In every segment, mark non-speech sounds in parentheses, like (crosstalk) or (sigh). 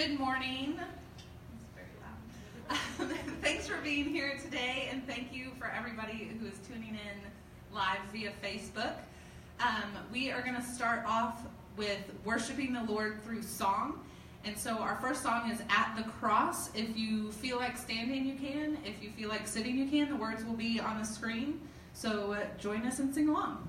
Good morning. (laughs) Thanks for being here today, and thank you for everybody who is tuning in live via Facebook. Um, we are going to start off with worshiping the Lord through song. And so our first song is At the Cross. If you feel like standing, you can. If you feel like sitting, you can. The words will be on the screen. So uh, join us and sing along.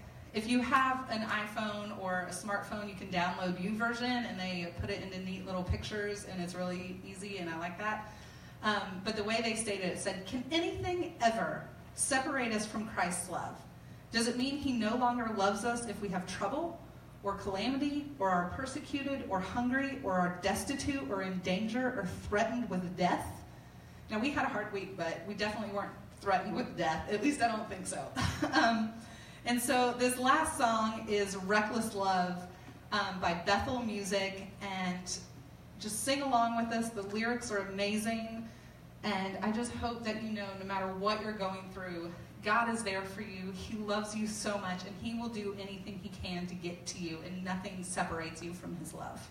if you have an iPhone or a smartphone, you can download YouVersion, and they put it into neat little pictures, and it's really easy, and I like that. Um, but the way they stated it, it said, "Can anything ever separate us from Christ's love?" Does it mean he no longer loves us if we have trouble or calamity or are persecuted or hungry or are destitute or in danger or threatened with death? Now, we had a hard week, but we definitely weren't threatened with death. At least I don't think so. (laughs) um, and so this last song is Reckless Love um, by Bethel Music. And just sing along with us. The lyrics are amazing. And I just hope that you know, no matter what you're going through, God is there for you. He loves you so much, and He will do anything He can to get to you, and nothing separates you from His love.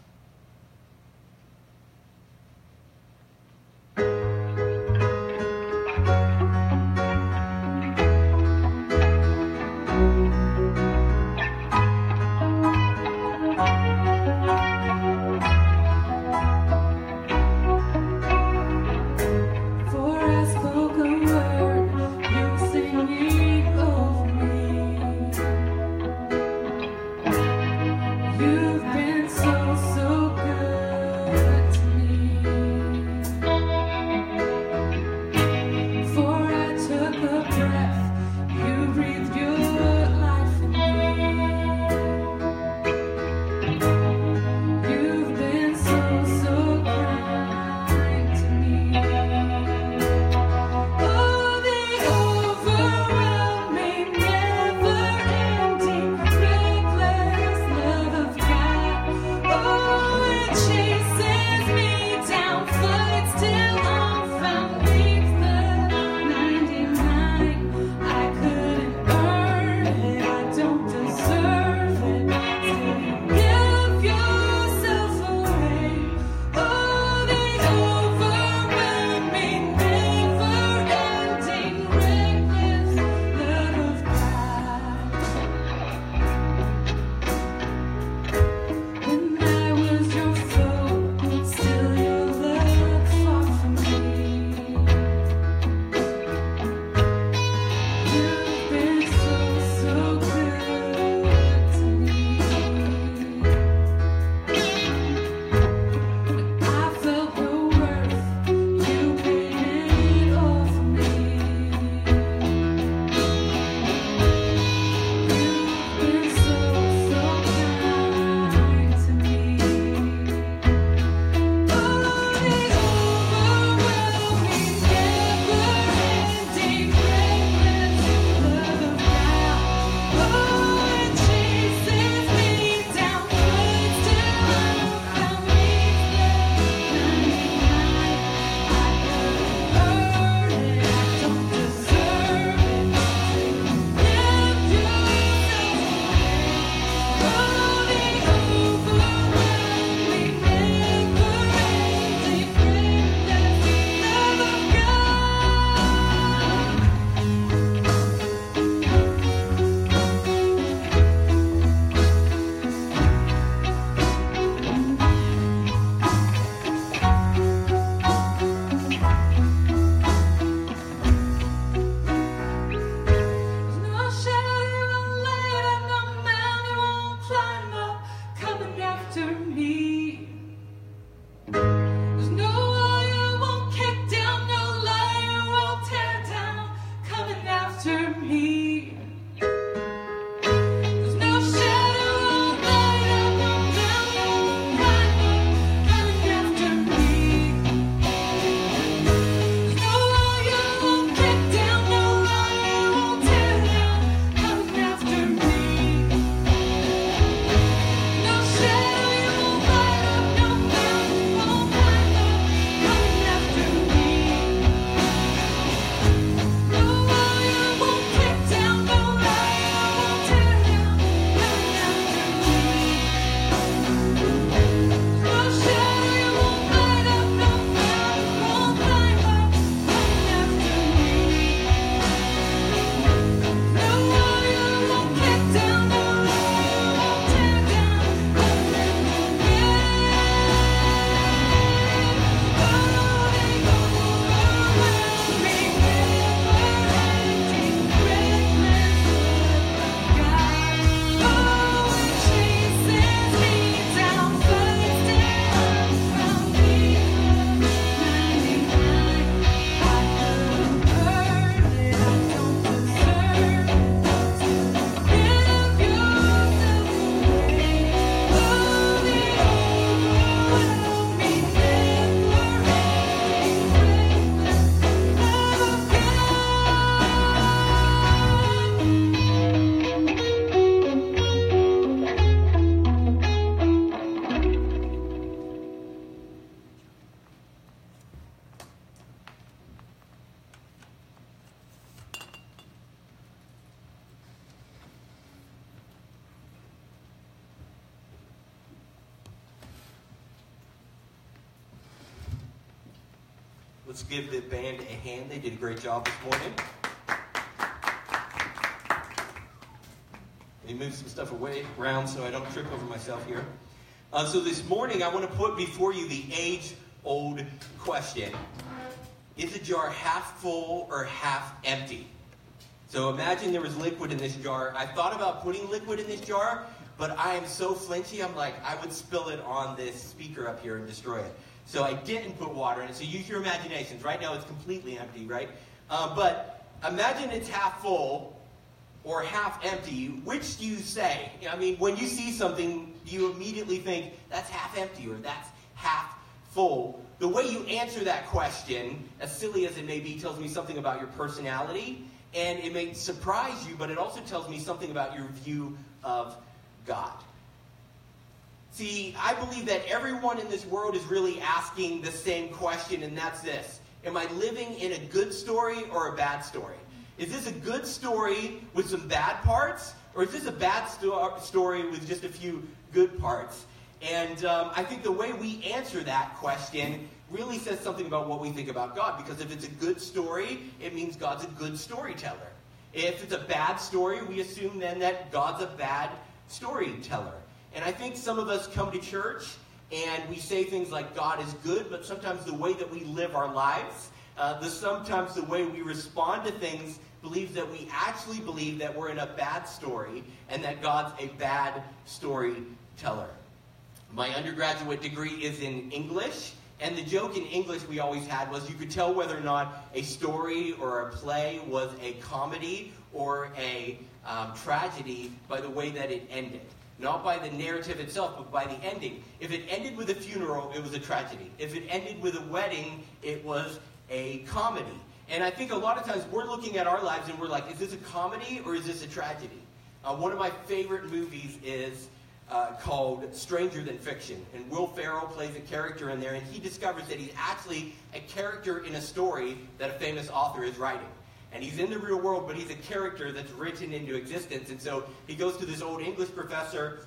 Band a hand. They did a great job this morning. Let me move some stuff away around so I don't trip over myself here. Uh, so this morning, I want to put before you the age-old question: Is a jar half full or half empty? So imagine there was liquid in this jar. I thought about putting liquid in this jar, but I am so flinchy. I'm like, I would spill it on this speaker up here and destroy it. So I didn't put water in it. So use your imaginations. Right now, it's completely empty, right? Uh, but imagine it's half full or half empty, which do you say? I mean, when you see something, you immediately think that's half empty or that's half full. The way you answer that question, as silly as it may be, tells me something about your personality, and it may surprise you, but it also tells me something about your view of God. See, I believe that everyone in this world is really asking the same question, and that's this Am I living in a good story or a bad story? Is this a good story with some bad parts? Or is this a bad sto- story with just a few good parts? And um, I think the way we answer that question really says something about what we think about God. Because if it's a good story, it means God's a good storyteller. If it's a bad story, we assume then that God's a bad storyteller. And I think some of us come to church and we say things like God is good, but sometimes the way that we live our lives, uh, the sometimes the way we respond to things believes that we actually believe that we're in a bad story and that God's a bad storyteller. My undergraduate degree is in English, and the joke in English we always had was you could tell whether or not a story or a play was a comedy or a um, tragedy by the way that it ended. Not by the narrative itself, but by the ending. If it ended with a funeral, it was a tragedy. If it ended with a wedding, it was a comedy. And I think a lot of times we're looking at our lives and we're like, is this a comedy or is this a tragedy? Uh, one of my favorite movies is uh, called Stranger Than Fiction. And Will Ferrell plays a character in there, and he discovers that he's actually a character in a story that a famous author is writing. And he's in the real world, but he's a character that's written into existence. And so he goes to this old English professor,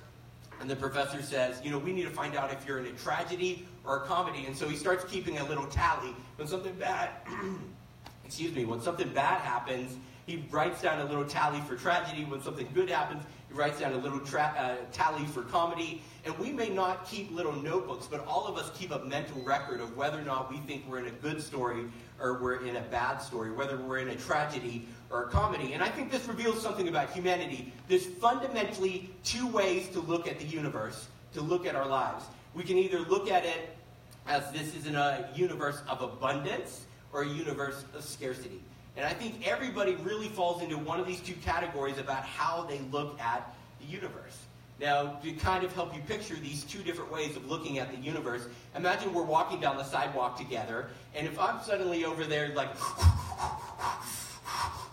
and the professor says, You know, we need to find out if you're in a tragedy or a comedy. And so he starts keeping a little tally. When something bad (clears throat) excuse me, when something bad happens, he writes down a little tally for tragedy. When something good happens, he writes down a little tra- uh, tally for comedy. And we may not keep little notebooks, but all of us keep a mental record of whether or not we think we're in a good story or we're in a bad story, whether we're in a tragedy or a comedy. And I think this reveals something about humanity. There's fundamentally two ways to look at the universe, to look at our lives. We can either look at it as this is in a universe of abundance, or a universe of scarcity. And I think everybody really falls into one of these two categories about how they look at the universe. Now, to kind of help you picture these two different ways of looking at the universe, imagine we're walking down the sidewalk together, and if I'm suddenly over there, like, (laughs)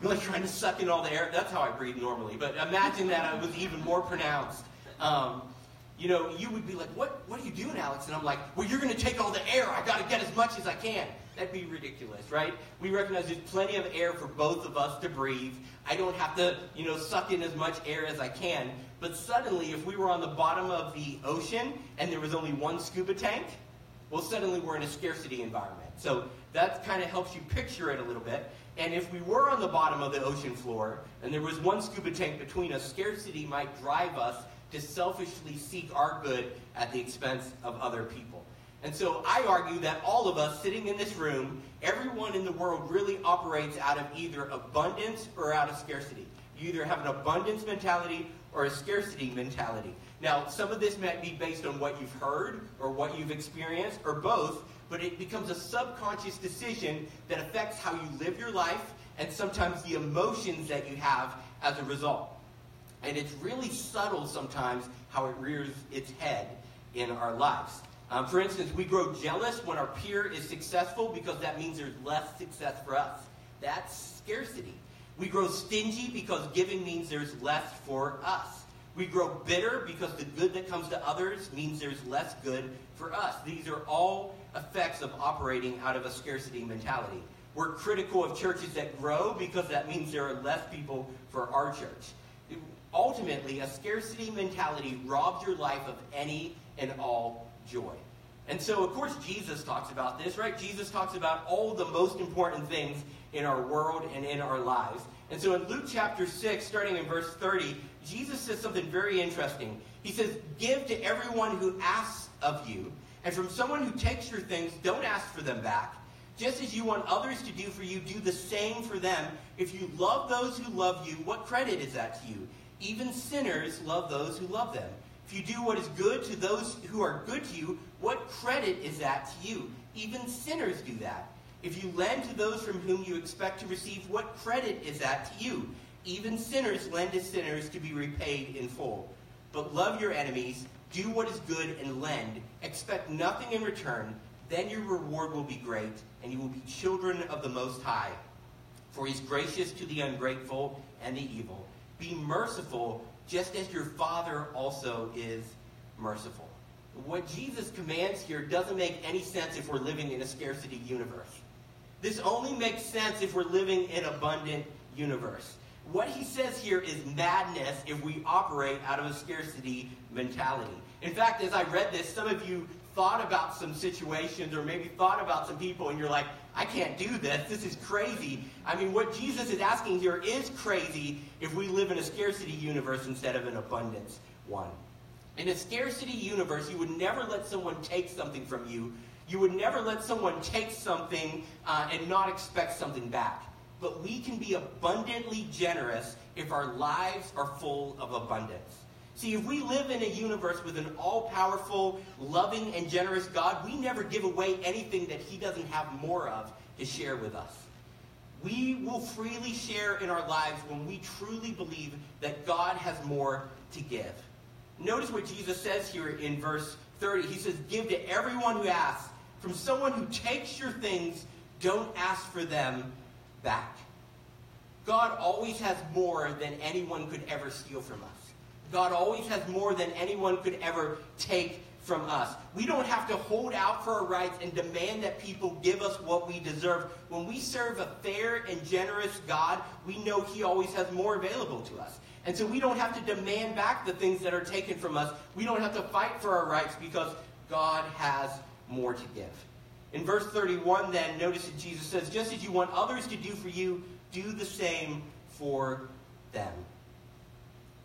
like trying to suck in all the air, that's how I breathe normally, but imagine that I was even more pronounced. Um, you know, you would be like, what, what are you doing, Alex? And I'm like, well, you're going to take all the air. I got to get as much as I can. That'd be ridiculous, right? We recognize there's plenty of air for both of us to breathe. I don't have to, you know, suck in as much air as I can. But suddenly, if we were on the bottom of the ocean and there was only one scuba tank, well, suddenly we're in a scarcity environment. So that kind of helps you picture it a little bit. And if we were on the bottom of the ocean floor and there was one scuba tank between us, scarcity might drive us to selfishly seek our good at the expense of other people. And so I argue that all of us sitting in this room, everyone in the world really operates out of either abundance or out of scarcity. You either have an abundance mentality or a scarcity mentality. Now, some of this might be based on what you've heard or what you've experienced or both, but it becomes a subconscious decision that affects how you live your life and sometimes the emotions that you have as a result. And it's really subtle sometimes how it rears its head in our lives. Um, for instance, we grow jealous when our peer is successful because that means there's less success for us. That's scarcity. We grow stingy because giving means there's less for us. We grow bitter because the good that comes to others means there's less good for us. These are all effects of operating out of a scarcity mentality. We're critical of churches that grow because that means there are less people for our church. Ultimately, a scarcity mentality robs your life of any and all joy. And so, of course, Jesus talks about this, right? Jesus talks about all the most important things in our world and in our lives. And so in Luke chapter 6, starting in verse 30, Jesus says something very interesting. He says, Give to everyone who asks of you, and from someone who takes your things, don't ask for them back. Just as you want others to do for you, do the same for them. If you love those who love you, what credit is that to you? Even sinners love those who love them. If you do what is good to those who are good to you, what credit is that to you? Even sinners do that. If you lend to those from whom you expect to receive, what credit is that to you? Even sinners lend to sinners to be repaid in full. But love your enemies, do what is good, and lend. Expect nothing in return. Then your reward will be great, and you will be children of the Most High. For he is gracious to the ungrateful and the evil. Be merciful, just as your Father also is merciful. What Jesus commands here doesn't make any sense if we're living in a scarcity universe. This only makes sense if we're living in an abundant universe. What he says here is madness if we operate out of a scarcity mentality. In fact, as I read this, some of you thought about some situations or maybe thought about some people and you're like, I can't do this. This is crazy. I mean, what Jesus is asking here is crazy if we live in a scarcity universe instead of an abundance one. In a scarcity universe, you would never let someone take something from you you would never let someone take something uh, and not expect something back. But we can be abundantly generous if our lives are full of abundance. See, if we live in a universe with an all powerful, loving, and generous God, we never give away anything that He doesn't have more of to share with us. We will freely share in our lives when we truly believe that God has more to give. Notice what Jesus says here in verse 30. He says, Give to everyone who asks from someone who takes your things, don't ask for them back. God always has more than anyone could ever steal from us. God always has more than anyone could ever take from us. We don't have to hold out for our rights and demand that people give us what we deserve. When we serve a fair and generous God, we know He always has more available to us. And so we don't have to demand back the things that are taken from us. We don't have to fight for our rights because God has more to give. In verse 31, then, notice that Jesus says, Just as you want others to do for you, do the same for them.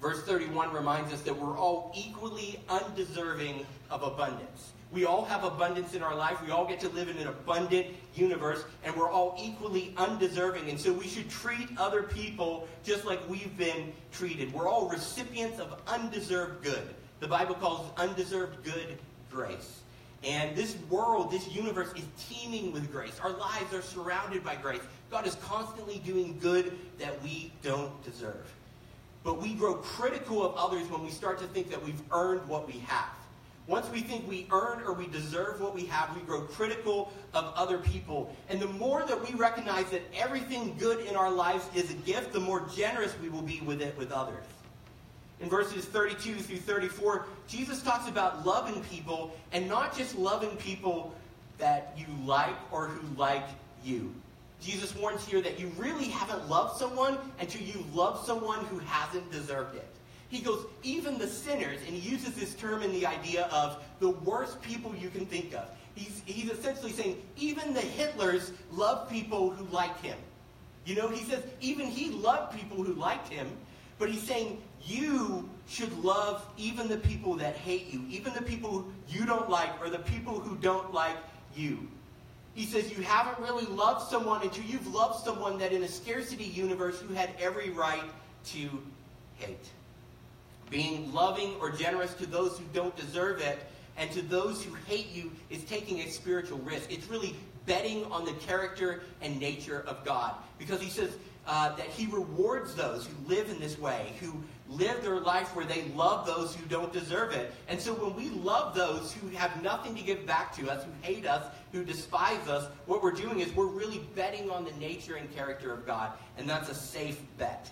Verse 31 reminds us that we're all equally undeserving of abundance. We all have abundance in our life. We all get to live in an abundant universe, and we're all equally undeserving. And so we should treat other people just like we've been treated. We're all recipients of undeserved good. The Bible calls undeserved good grace. And this world, this universe is teeming with grace. Our lives are surrounded by grace. God is constantly doing good that we don't deserve. But we grow critical of others when we start to think that we've earned what we have. Once we think we earn or we deserve what we have, we grow critical of other people. And the more that we recognize that everything good in our lives is a gift, the more generous we will be with it with others. In verses 32 through 34, Jesus talks about loving people and not just loving people that you like or who like you. Jesus warns here that you really haven't loved someone until you love someone who hasn't deserved it. He goes, even the sinners, and he uses this term in the idea of the worst people you can think of. He's, he's essentially saying, even the Hitlers love people who liked him. You know, he says, even he loved people who liked him, but he's saying, you should love even the people that hate you, even the people you don't like, or the people who don't like you. He says you haven't really loved someone until you've loved someone that in a scarcity universe you had every right to hate. Being loving or generous to those who don't deserve it and to those who hate you is taking a spiritual risk. It's really betting on the character and nature of God. Because he says uh, that he rewards those who live in this way, who live their life where they love those who don't deserve it. And so when we love those who have nothing to give back to us, who hate us, who despise us, what we're doing is we're really betting on the nature and character of God. And that's a safe bet.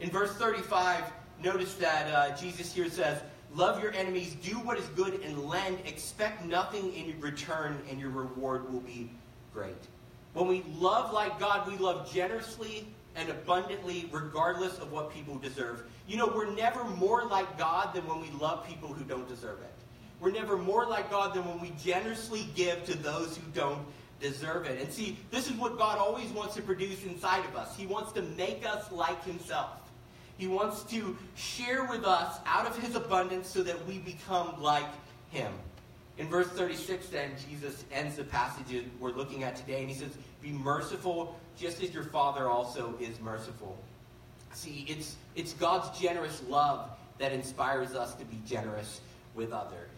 In verse 35, notice that uh, Jesus here says, Love your enemies, do what is good, and lend. Expect nothing in return, and your reward will be great. When we love like God, we love generously and abundantly, regardless of what people deserve. You know, we're never more like God than when we love people who don't deserve it. we're never more like God than when we generously give to those who don't deserve it. And see, this is what God always wants to produce inside of us. He wants to make us like Himself. He wants to share with us out of His abundance so that we become like Him. In verse 36, then, Jesus ends the passage we're looking at today, and He says, Be merciful just as your Father also is merciful. See, it's, it's God's generous love that inspires us to be generous with others.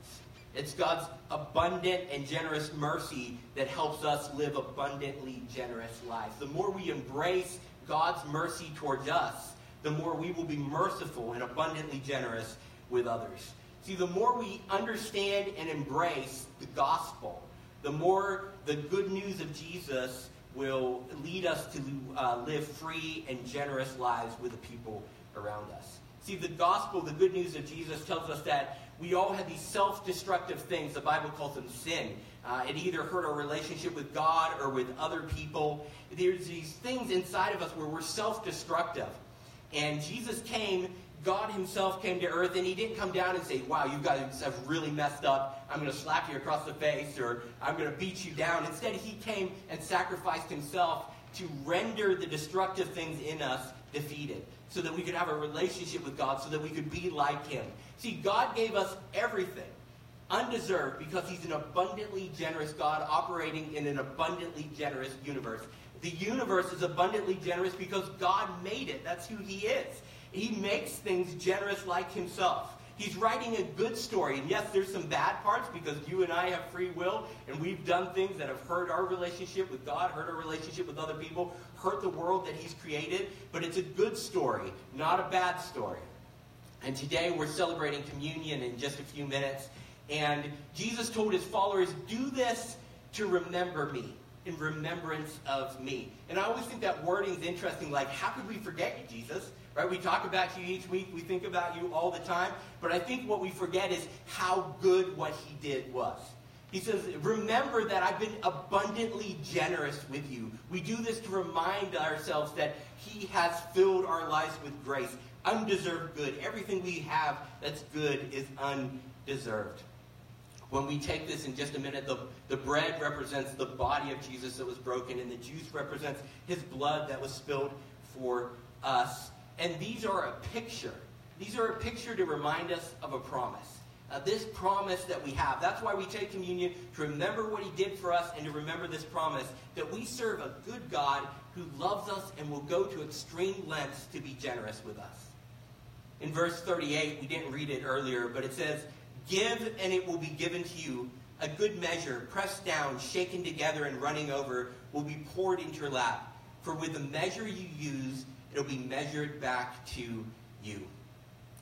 It's God's abundant and generous mercy that helps us live abundantly generous lives. The more we embrace God's mercy towards us, the more we will be merciful and abundantly generous with others. See, the more we understand and embrace the gospel, the more the good news of Jesus will lead us to uh, live free and generous lives with the people around us. See, the gospel, the good news of Jesus tells us that we all have these self destructive things. The Bible calls them sin. Uh, it either hurt our relationship with God or with other people. There's these things inside of us where we're self destructive. And Jesus came, God Himself came to earth, and He didn't come down and say, Wow, you guys have really messed up. I'm going to slap you across the face, or I'm going to beat you down. Instead, He came and sacrificed Himself to render the destructive things in us defeated, so that we could have a relationship with God, so that we could be like Him. See, God gave us everything undeserved because He's an abundantly generous God operating in an abundantly generous universe. The universe is abundantly generous because God made it. That's who He is. He makes things generous like Himself. He's writing a good story. And yes, there's some bad parts because you and I have free will and we've done things that have hurt our relationship with God, hurt our relationship with other people, hurt the world that He's created. But it's a good story, not a bad story. And today we're celebrating communion in just a few minutes. And Jesus told his followers, Do this to remember me in remembrance of me. And I always think that wording is interesting. Like, how could we forget you, Jesus? Right? We talk about you each week. We think about you all the time. But I think what we forget is how good what he did was. He says, Remember that I've been abundantly generous with you. We do this to remind ourselves that he has filled our lives with grace, undeserved good. Everything we have that's good is undeserved. When we take this in just a minute, the, the bread represents the body of Jesus that was broken, and the juice represents his blood that was spilled for us. And these are a picture. These are a picture to remind us of a promise. Uh, this promise that we have. That's why we take communion, to remember what he did for us and to remember this promise that we serve a good God who loves us and will go to extreme lengths to be generous with us. In verse 38, we didn't read it earlier, but it says, Give, and it will be given to you. A good measure, pressed down, shaken together, and running over, will be poured into your lap. For with the measure you use, it'll be measured back to you.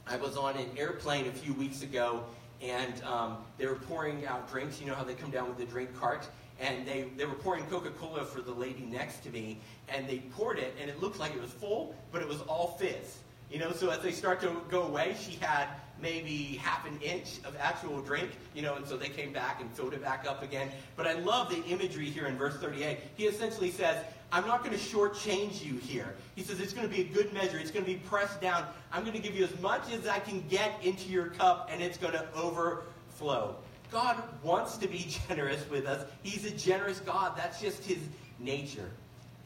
I was on an airplane a few weeks ago, and um, they were pouring out drinks. You know how they come down with the drink cart? And they, they were pouring Coca Cola for the lady next to me, and they poured it, and it looked like it was full, but it was all fizz. You know, so as they start to go away, she had maybe half an inch of actual drink, you know, and so they came back and filled it back up again. But I love the imagery here in verse 38. He essentially says, I'm not going to shortchange you here. He says it's going to be a good measure. It's going to be pressed down. I'm going to give you as much as I can get into your cup, and it's going to overflow. God wants to be (laughs) generous with us. He's a generous God. That's just his nature.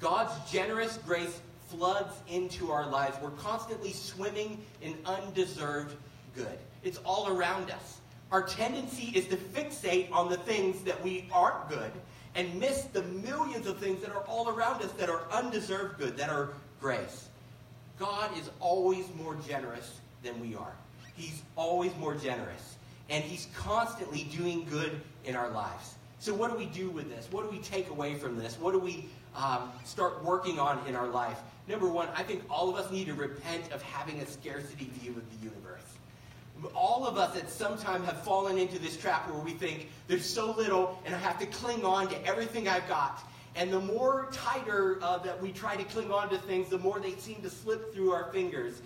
God's generous grace floods into our lives. We're constantly swimming in undeserved good. It's all around us. Our tendency is to fixate on the things that we aren't good and miss the millions of things that are all around us that are undeserved good, that are grace. God is always more generous than we are. He's always more generous. And He's constantly doing good in our lives. So, what do we do with this? What do we take away from this? What do we um, start working on in our life? Number one, I think all of us need to repent of having a scarcity view of the universe all of us at some time have fallen into this trap where we think there's so little and I have to cling on to everything I've got. And the more tighter uh, that we try to cling on to things, the more they seem to slip through our fingers.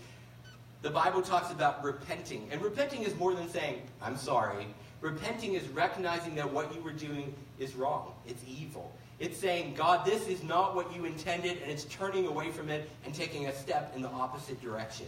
The Bible talks about repenting. And repenting is more than saying, I'm sorry. Repenting is recognizing that what you were doing is wrong, it's evil. It's saying, God, this is not what you intended, and it's turning away from it and taking a step in the opposite direction.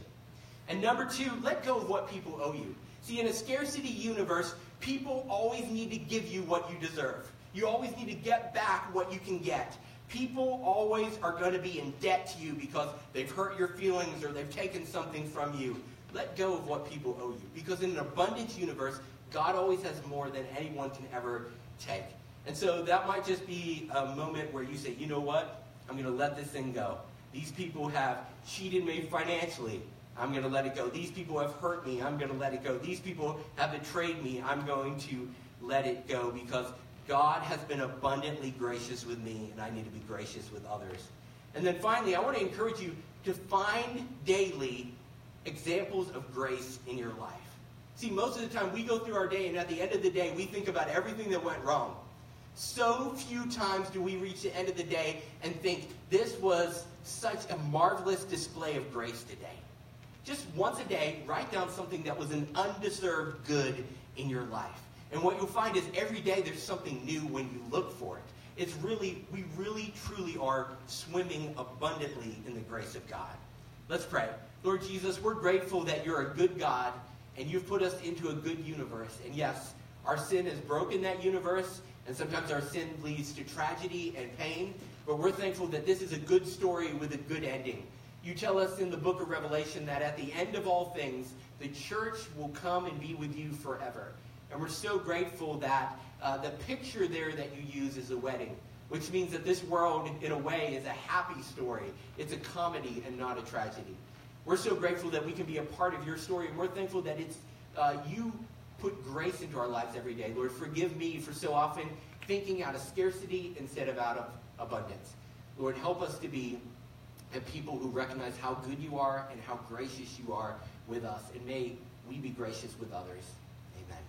And number two, let go of what people owe you. See, in a scarcity universe, people always need to give you what you deserve. You always need to get back what you can get. People always are going to be in debt to you because they've hurt your feelings or they've taken something from you. Let go of what people owe you. Because in an abundance universe, God always has more than anyone can ever take. And so that might just be a moment where you say, you know what? I'm going to let this thing go. These people have cheated me financially. I'm going to let it go. These people have hurt me. I'm going to let it go. These people have betrayed me. I'm going to let it go because God has been abundantly gracious with me, and I need to be gracious with others. And then finally, I want to encourage you to find daily examples of grace in your life. See, most of the time we go through our day, and at the end of the day, we think about everything that went wrong. So few times do we reach the end of the day and think, this was such a marvelous display of grace today. Just once a day, write down something that was an undeserved good in your life. And what you'll find is every day there's something new when you look for it. It's really, we really, truly are swimming abundantly in the grace of God. Let's pray. Lord Jesus, we're grateful that you're a good God and you've put us into a good universe. And yes, our sin has broken that universe, and sometimes our sin leads to tragedy and pain. But we're thankful that this is a good story with a good ending. You tell us in the book of Revelation that at the end of all things, the church will come and be with you forever. And we're so grateful that uh, the picture there that you use is a wedding, which means that this world, in a way, is a happy story. It's a comedy and not a tragedy. We're so grateful that we can be a part of your story, and we're thankful that it's uh, you put grace into our lives every day. Lord, forgive me for so often thinking out of scarcity instead of out of abundance. Lord, help us to be people who recognize how good you are and how gracious you are with us, and may we be gracious with others. Amen.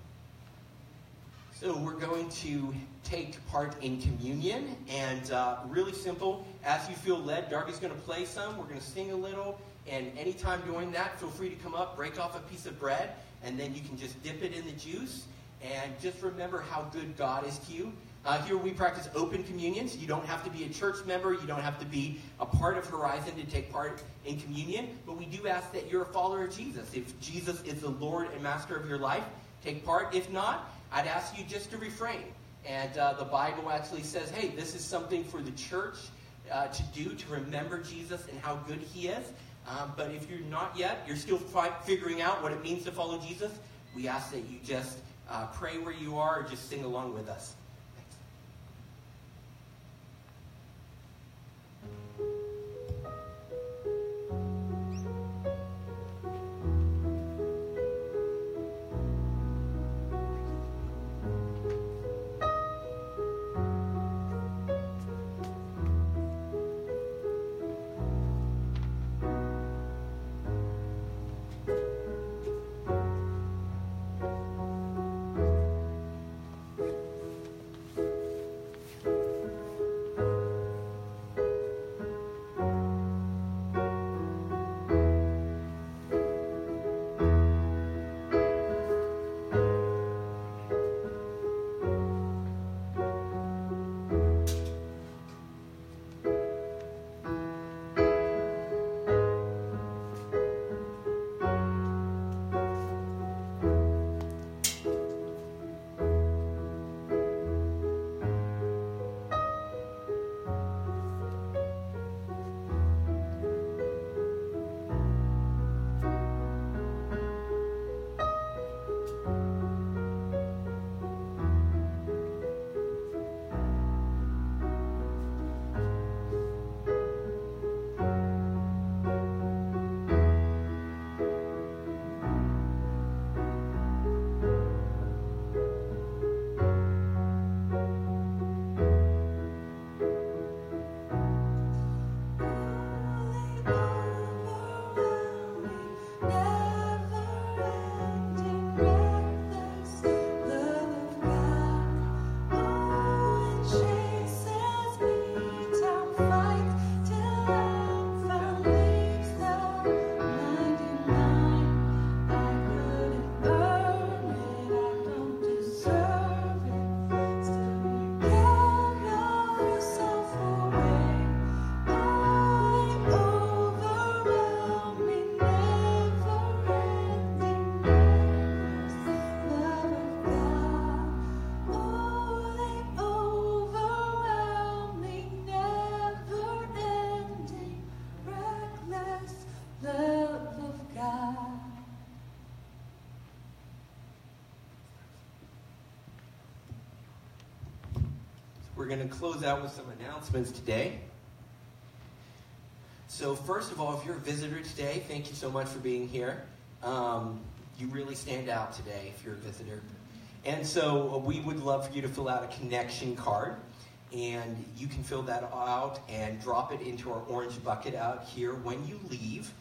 So we're going to take part in communion, and uh, really simple. As you feel led, Darby's going to play some. We're going to sing a little, and anytime doing that, feel free to come up, break off a piece of bread, and then you can just dip it in the juice. And just remember how good God is to you. Uh, here we practice open communion, so you don't have to be a church member, you don't have to be a part of Horizon to take part in communion, but we do ask that you're a follower of Jesus. If Jesus is the Lord and Master of your life, take part. If not, I'd ask you just to refrain. And uh, the Bible actually says, hey, this is something for the church uh, to do to remember Jesus and how good he is. Um, but if you're not yet, you're still fi- figuring out what it means to follow Jesus, we ask that you just uh, pray where you are or just sing along with us. To close out with some announcements today. So, first of all, if you're a visitor today, thank you so much for being here. Um, you really stand out today if you're a visitor. And so, uh, we would love for you to fill out a connection card. And you can fill that out and drop it into our orange bucket out here when you leave.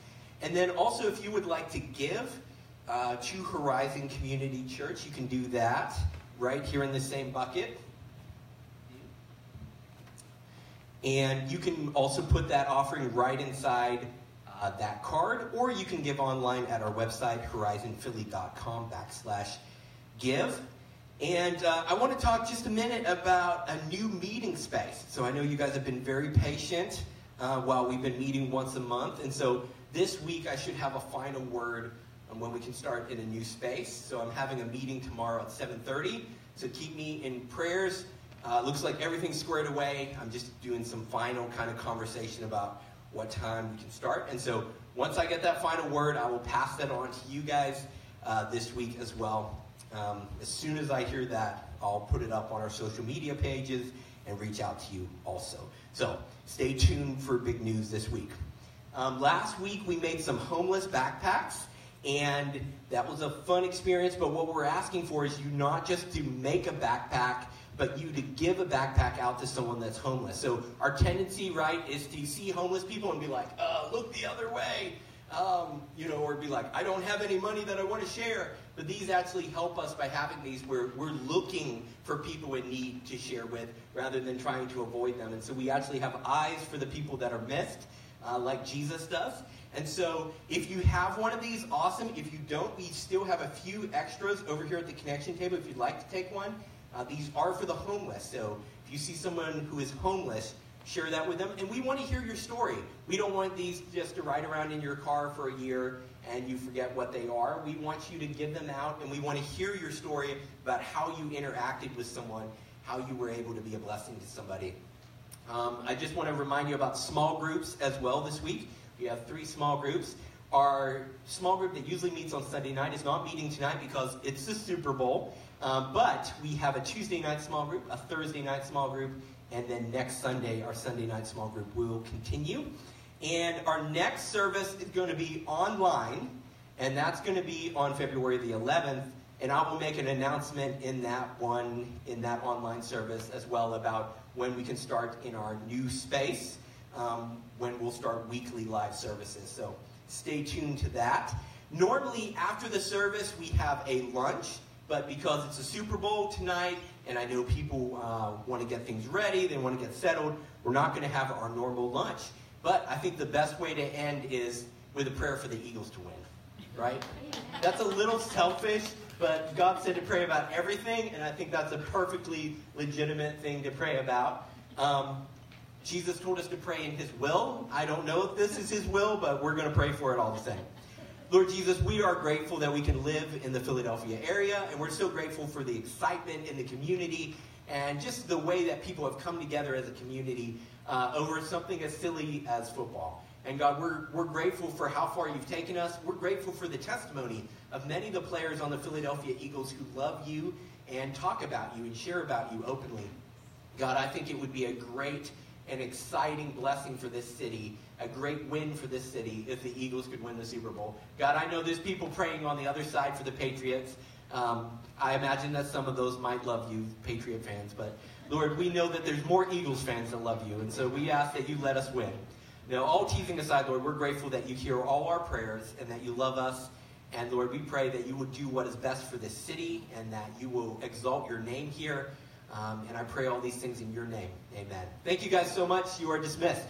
And then also, if you would like to give uh, to Horizon Community Church, you can do that right here in the same bucket. And you can also put that offering right inside uh, that card, or you can give online at our website, horizonphilly.com backslash give. And uh, I want to talk just a minute about a new meeting space. So I know you guys have been very patient uh, while we've been meeting once a month. And so this week I should have a final word on when we can start in a new space. So I'm having a meeting tomorrow at 7.30. So keep me in prayers. Uh, looks like everything's squared away. I'm just doing some final kind of conversation about what time we can start. And so once I get that final word, I will pass that on to you guys uh, this week as well. Um, as soon as I hear that, I'll put it up on our social media pages and reach out to you also. So stay tuned for big news this week. Um, last week we made some homeless backpacks, and that was a fun experience. But what we're asking for is you not just to make a backpack but you to give a backpack out to someone that's homeless. So our tendency, right, is to see homeless people and be like, oh, look the other way. Um, you know, or be like, I don't have any money that I want to share. But these actually help us by having these where we're looking for people in need to share with rather than trying to avoid them. And so we actually have eyes for the people that are missed, uh, like Jesus does. And so if you have one of these, awesome. If you don't, we still have a few extras over here at the connection table if you'd like to take one. Uh, these are for the homeless. So if you see someone who is homeless, share that with them. And we want to hear your story. We don't want these just to ride around in your car for a year and you forget what they are. We want you to give them out and we want to hear your story about how you interacted with someone, how you were able to be a blessing to somebody. Um, I just want to remind you about small groups as well this week. We have three small groups. Our small group that usually meets on Sunday night is not meeting tonight because it's the Super Bowl. Um, but we have a Tuesday night small group, a Thursday night small group, and then next Sunday, our Sunday night small group will continue. And our next service is going to be online, and that's going to be on February the 11th. And I will make an announcement in that one, in that online service as well about when we can start in our new space, um, when we'll start weekly live services. So stay tuned to that. Normally, after the service, we have a lunch but because it's a Super Bowl tonight, and I know people uh, want to get things ready, they want to get settled, we're not going to have our normal lunch. But I think the best way to end is with a prayer for the Eagles to win, right? That's a little selfish, but God said to pray about everything, and I think that's a perfectly legitimate thing to pray about. Um, Jesus told us to pray in His will. I don't know if this is His will, but we're going to pray for it all the same. Lord Jesus, we are grateful that we can live in the Philadelphia area, and we're so grateful for the excitement in the community and just the way that people have come together as a community uh, over something as silly as football. And God, we're, we're grateful for how far you've taken us. We're grateful for the testimony of many of the players on the Philadelphia Eagles who love you and talk about you and share about you openly. God, I think it would be a great and exciting blessing for this city a great win for this city if the Eagles could win the Super Bowl. God, I know there's people praying on the other side for the Patriots. Um, I imagine that some of those might love you, Patriot fans, but Lord, we know that there's more Eagles fans that love you, and so we ask that you let us win. Now, all teasing aside, Lord, we're grateful that you hear all our prayers and that you love us. And Lord, we pray that you will do what is best for this city and that you will exalt your name here. Um, and I pray all these things in your name. Amen. Thank you guys so much. You are dismissed.